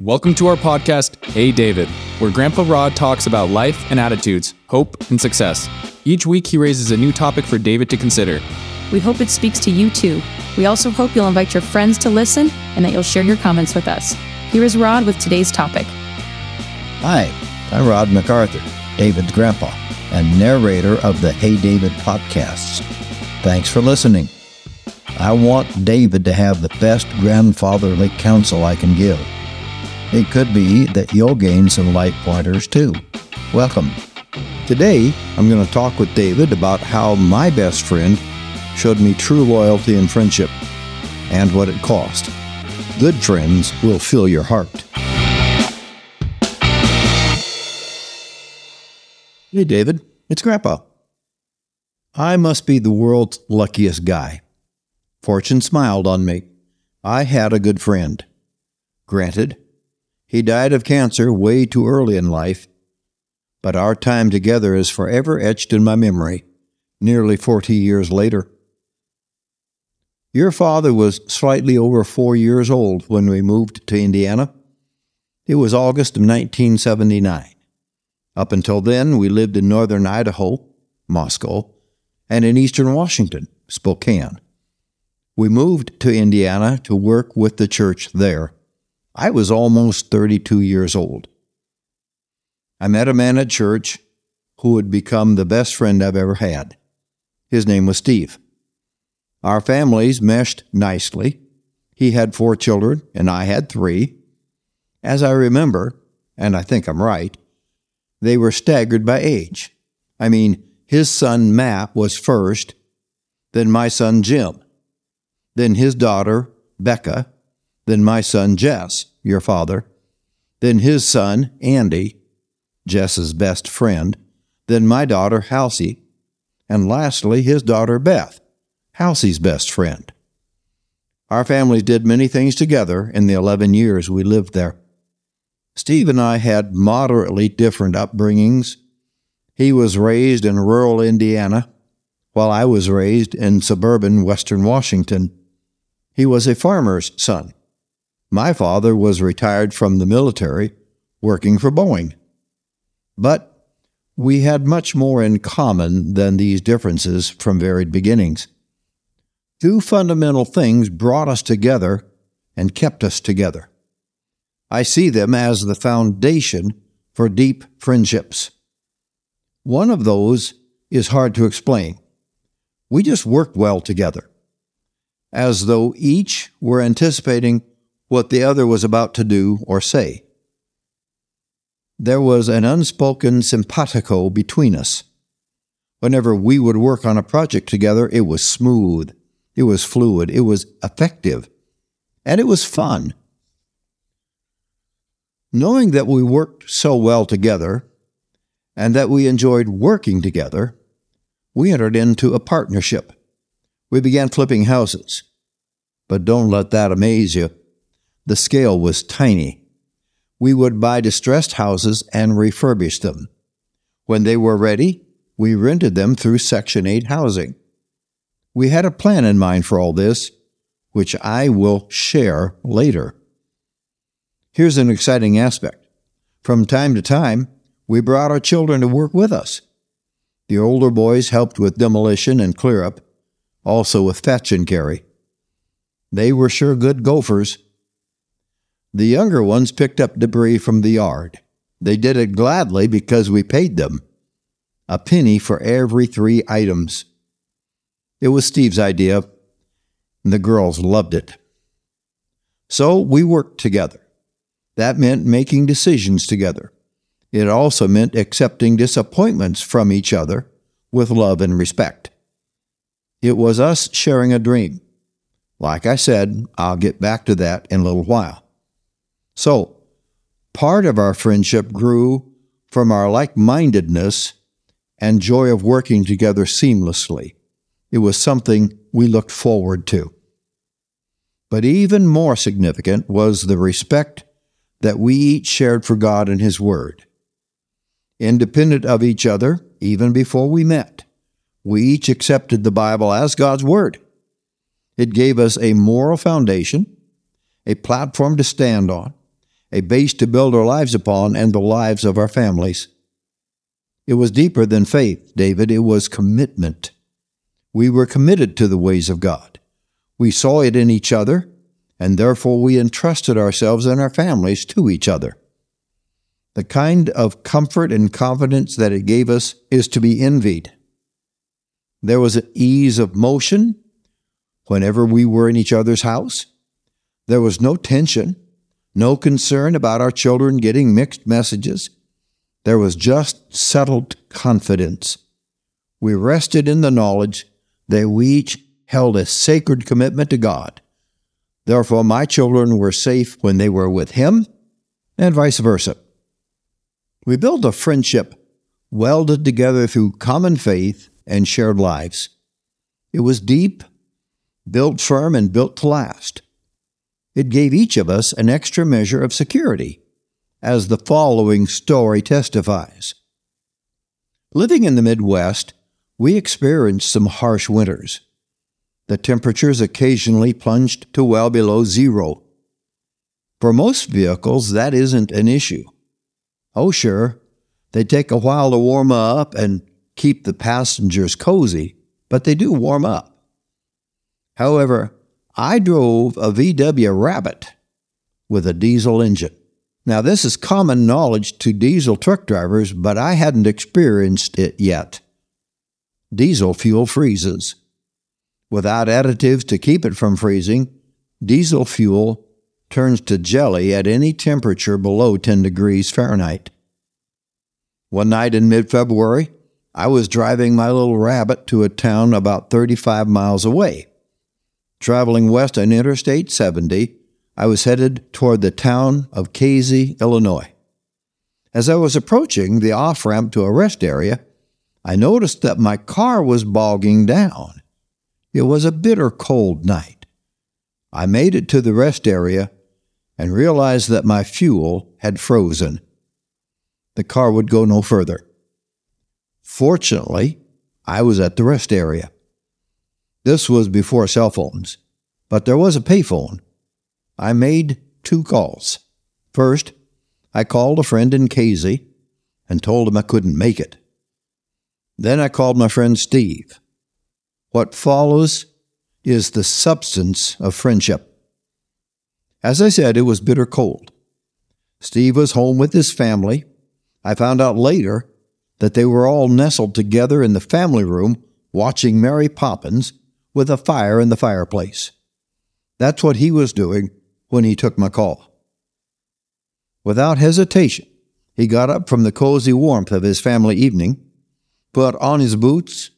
Welcome to our podcast, Hey David, where Grandpa Rod talks about life and attitudes, hope and success. Each week, he raises a new topic for David to consider. We hope it speaks to you too. We also hope you'll invite your friends to listen and that you'll share your comments with us. Here is Rod with today's topic. Hi, I'm Rod MacArthur, David's grandpa, and narrator of the Hey David podcasts. Thanks for listening. I want David to have the best grandfatherly counsel I can give. It could be that you'll gain some light pointers too. Welcome. Today, I'm going to talk with David about how my best friend showed me true loyalty and friendship and what it cost. Good friends will fill your heart. Hey, David, it's Grandpa. I must be the world's luckiest guy. Fortune smiled on me. I had a good friend. Granted, he died of cancer way too early in life, but our time together is forever etched in my memory, nearly 40 years later. Your father was slightly over four years old when we moved to Indiana. It was August of 1979. Up until then, we lived in northern Idaho, Moscow, and in eastern Washington, Spokane. We moved to Indiana to work with the church there. I was almost 32 years old. I met a man at church who would become the best friend I've ever had. His name was Steve. Our families meshed nicely. He had four children, and I had three. As I remember, and I think I'm right, they were staggered by age. I mean, his son Matt was first, then my son Jim, then his daughter Becca, then my son Jess, your father, then his son Andy, Jess's best friend, then my daughter Halsey, and lastly his daughter Beth, Halsey's best friend. Our families did many things together in the 11 years we lived there. Steve and I had moderately different upbringings. He was raised in rural Indiana, while I was raised in suburban western Washington. He was a farmer's son. My father was retired from the military, working for Boeing. But we had much more in common than these differences from varied beginnings. Two fundamental things brought us together and kept us together. I see them as the foundation for deep friendships. One of those is hard to explain. We just worked well together, as though each were anticipating what the other was about to do or say. There was an unspoken simpatico between us. Whenever we would work on a project together, it was smooth, it was fluid, it was effective, and it was fun. Knowing that we worked so well together and that we enjoyed working together, we entered into a partnership. We began flipping houses. But don't let that amaze you. The scale was tiny. We would buy distressed houses and refurbish them. When they were ready, we rented them through Section 8 housing. We had a plan in mind for all this, which I will share later. Here's an exciting aspect. From time to time, we brought our children to work with us. The older boys helped with demolition and clear up, also with fetch and carry. They were sure good gophers the younger ones picked up debris from the yard. They did it gladly because we paid them a penny for every three items. It was Steve's idea, and the girls loved it. So we worked together. That meant making decisions together. It also meant accepting disappointments from each other with love and respect. It was us sharing a dream. Like I said, I'll get back to that in a little while. So, part of our friendship grew from our like mindedness and joy of working together seamlessly. It was something we looked forward to. But even more significant was the respect that we each shared for God and His Word. Independent of each other, even before we met, we each accepted the Bible as God's Word. It gave us a moral foundation, a platform to stand on, a base to build our lives upon and the lives of our families. It was deeper than faith, David. It was commitment. We were committed to the ways of God. We saw it in each other, and therefore we entrusted ourselves and our families to each other. The kind of comfort and confidence that it gave us is to be envied. There was an ease of motion whenever we were in each other's house. There was no tension, no concern about our children getting mixed messages. There was just settled confidence. We rested in the knowledge that we each held a sacred commitment to God. Therefore, my children were safe when they were with Him, and vice versa. We built a friendship welded together through common faith and shared lives. It was deep, built firm, and built to last. It gave each of us an extra measure of security, as the following story testifies. Living in the Midwest, we experienced some harsh winters. The temperatures occasionally plunged to well below zero. For most vehicles, that isn't an issue. Oh, sure, they take a while to warm up and keep the passengers cozy, but they do warm up. However, I drove a VW Rabbit with a diesel engine. Now, this is common knowledge to diesel truck drivers, but I hadn't experienced it yet. Diesel fuel freezes. Without additives to keep it from freezing, diesel fuel turns to jelly at any temperature below 10 degrees Fahrenheit. One night in mid February, I was driving my little rabbit to a town about 35 miles away. Traveling west on Interstate 70, I was headed toward the town of Casey, Illinois. As I was approaching the off ramp to a rest area, I noticed that my car was bogging down. It was a bitter cold night. I made it to the rest area and realized that my fuel had frozen. The car would go no further. Fortunately, I was at the rest area. This was before cell phones, but there was a payphone. I made two calls. First, I called a friend in Casey and told him I couldn't make it. Then I called my friend Steve. What follows is the substance of friendship. As I said, it was bitter cold. Steve was home with his family. I found out later that they were all nestled together in the family room watching Mary Poppins with a fire in the fireplace. That's what he was doing when he took my call. Without hesitation, he got up from the cozy warmth of his family evening put on his boots,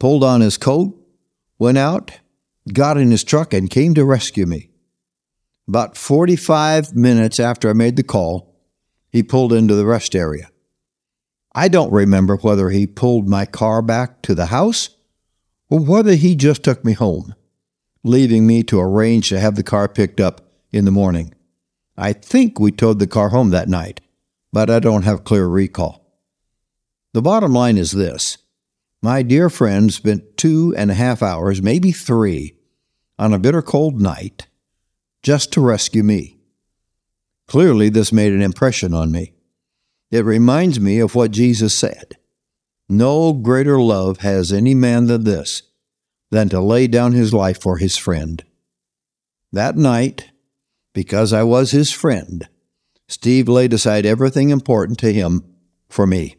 pulled on his coat, went out, got in his truck, and came to rescue me. About 45 minutes after I made the call, he pulled into the rest area. I don't remember whether he pulled my car back to the house or whether he just took me home, leaving me to arrange to have the car picked up in the morning. I think we towed the car home that night, but I don't have clear recall. The bottom line is this my dear friend spent two and a half hours, maybe three, on a bitter cold night just to rescue me. Clearly, this made an impression on me. It reminds me of what Jesus said No greater love has any man than this, than to lay down his life for his friend. That night, because I was his friend, Steve laid aside everything important to him for me.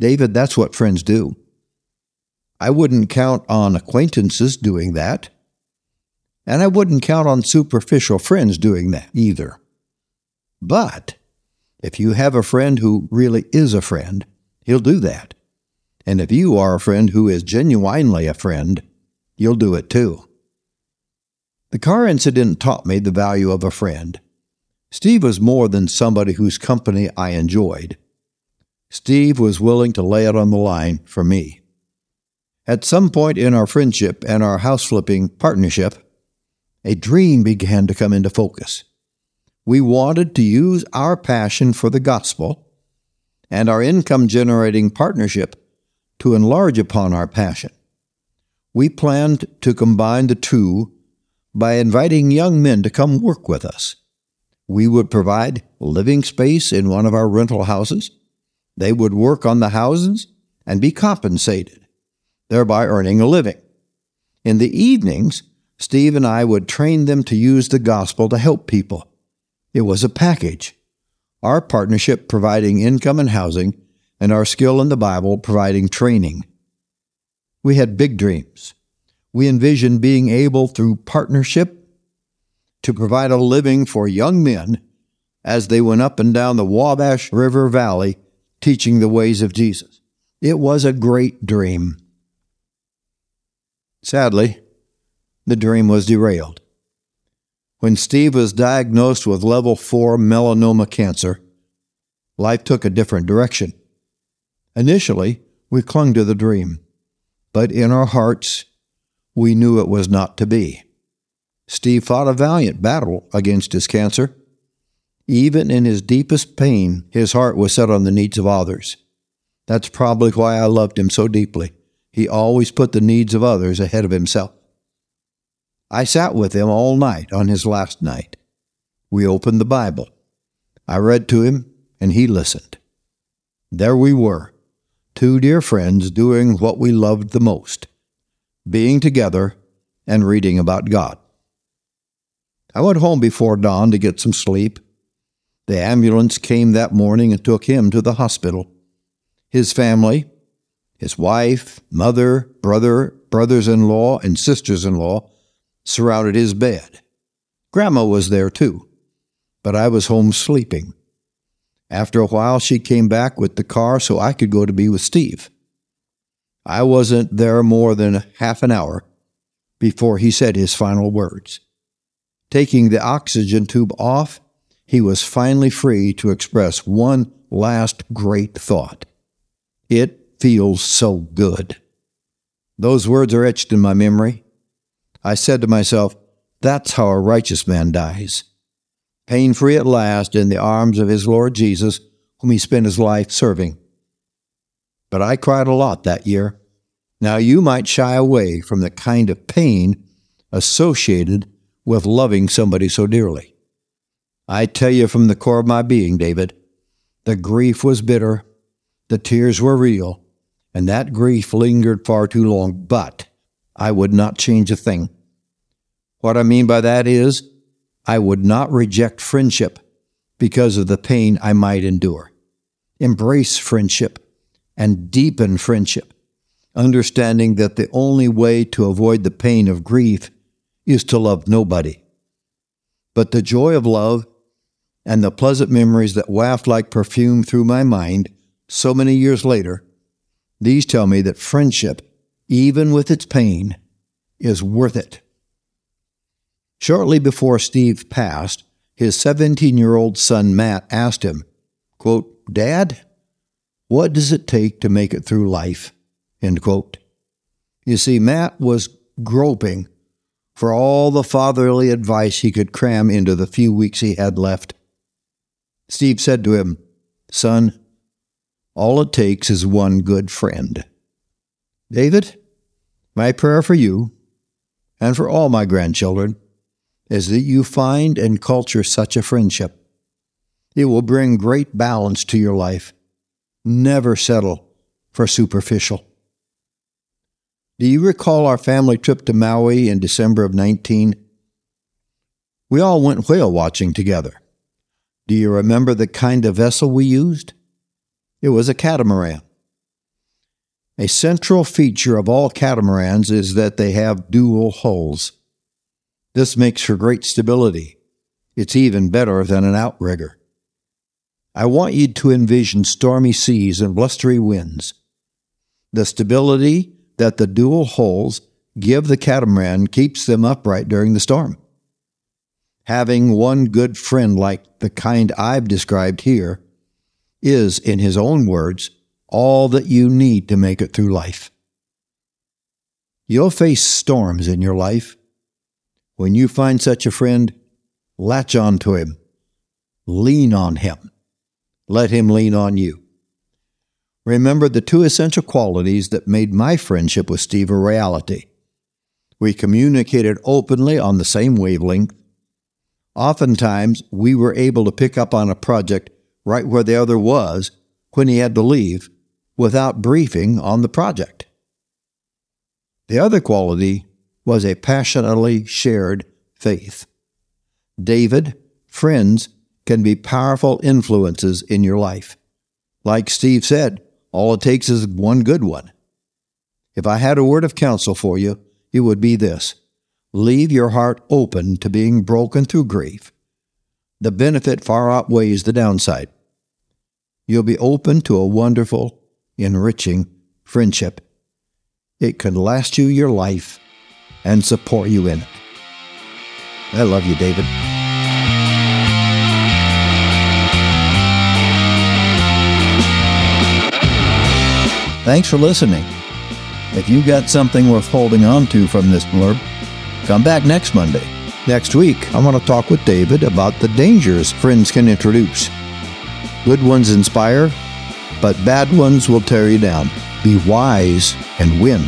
David, that's what friends do. I wouldn't count on acquaintances doing that. And I wouldn't count on superficial friends doing that either. But if you have a friend who really is a friend, he'll do that. And if you are a friend who is genuinely a friend, you'll do it too. The car incident taught me the value of a friend. Steve was more than somebody whose company I enjoyed. Steve was willing to lay it on the line for me. At some point in our friendship and our house flipping partnership, a dream began to come into focus. We wanted to use our passion for the gospel and our income generating partnership to enlarge upon our passion. We planned to combine the two by inviting young men to come work with us. We would provide living space in one of our rental houses. They would work on the houses and be compensated, thereby earning a living. In the evenings, Steve and I would train them to use the gospel to help people. It was a package. Our partnership providing income and housing, and our skill in the Bible providing training. We had big dreams. We envisioned being able, through partnership, to provide a living for young men as they went up and down the Wabash River Valley teaching the ways of Jesus. It was a great dream. Sadly, the dream was derailed. When Steve was diagnosed with level 4 melanoma cancer, life took a different direction. Initially, we clung to the dream, but in our hearts, we knew it was not to be. Steve fought a valiant battle against his cancer. Even in his deepest pain, his heart was set on the needs of others. That's probably why I loved him so deeply. He always put the needs of others ahead of himself. I sat with him all night on his last night. We opened the Bible. I read to him, and he listened. There we were, two dear friends doing what we loved the most being together and reading about God. I went home before dawn to get some sleep. The ambulance came that morning and took him to the hospital. His family, his wife, mother, brother, brothers in law, and sisters in law surrounded his bed. Grandma was there too, but I was home sleeping. After a while, she came back with the car so I could go to be with Steve. I wasn't there more than half an hour before he said his final words. Taking the oxygen tube off, he was finally free to express one last great thought. It feels so good. Those words are etched in my memory. I said to myself, that's how a righteous man dies. Pain free at last in the arms of his Lord Jesus, whom he spent his life serving. But I cried a lot that year. Now you might shy away from the kind of pain associated with loving somebody so dearly. I tell you from the core of my being, David, the grief was bitter, the tears were real, and that grief lingered far too long, but I would not change a thing. What I mean by that is, I would not reject friendship because of the pain I might endure. Embrace friendship and deepen friendship, understanding that the only way to avoid the pain of grief is to love nobody. But the joy of love and the pleasant memories that waft like perfume through my mind so many years later, these tell me that friendship, even with its pain, is worth it. Shortly before Steve passed, his 17 year old son Matt asked him, quote, Dad, what does it take to make it through life? End quote. You see, Matt was groping for all the fatherly advice he could cram into the few weeks he had left. Steve said to him, Son, all it takes is one good friend. David, my prayer for you and for all my grandchildren is that you find and culture such a friendship. It will bring great balance to your life. Never settle for superficial. Do you recall our family trip to Maui in December of 19? We all went whale watching together. Do you remember the kind of vessel we used? It was a catamaran. A central feature of all catamarans is that they have dual hulls. This makes for great stability. It's even better than an outrigger. I want you to envision stormy seas and blustery winds. The stability that the dual hulls give the catamaran keeps them upright during the storm. Having one good friend like the kind I've described here is, in his own words, all that you need to make it through life. You'll face storms in your life. When you find such a friend, latch on to him. Lean on him. Let him lean on you. Remember the two essential qualities that made my friendship with Steve a reality. We communicated openly on the same wavelength. Oftentimes, we were able to pick up on a project right where the other was when he had to leave without briefing on the project. The other quality was a passionately shared faith. David, friends can be powerful influences in your life. Like Steve said, all it takes is one good one. If I had a word of counsel for you, it would be this leave your heart open to being broken through grief. The benefit far outweighs the downside. You'll be open to a wonderful, enriching friendship. It could last you your life and support you in it. I love you, David. Thanks for listening. If you got something worth holding on to from this blurb, come back next Monday. Next week, I want to talk with David about the dangers friends can introduce. Good ones inspire, but bad ones will tear you down. Be wise and win.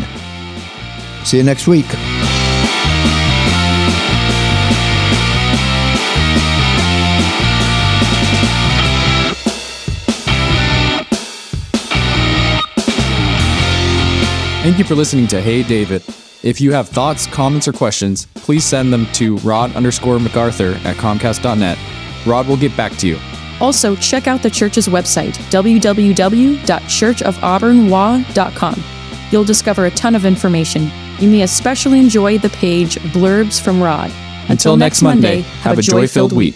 See you next week. Thank you for listening to Hey David. If you have thoughts, comments, or questions, please send them to rod underscore MacArthur at comcast.net. Rod will get back to you. Also, check out the church's website, www.churchofauburnois.com. You'll discover a ton of information. You may especially enjoy the page Blurbs from Rod. Until next Monday, have a joy filled week.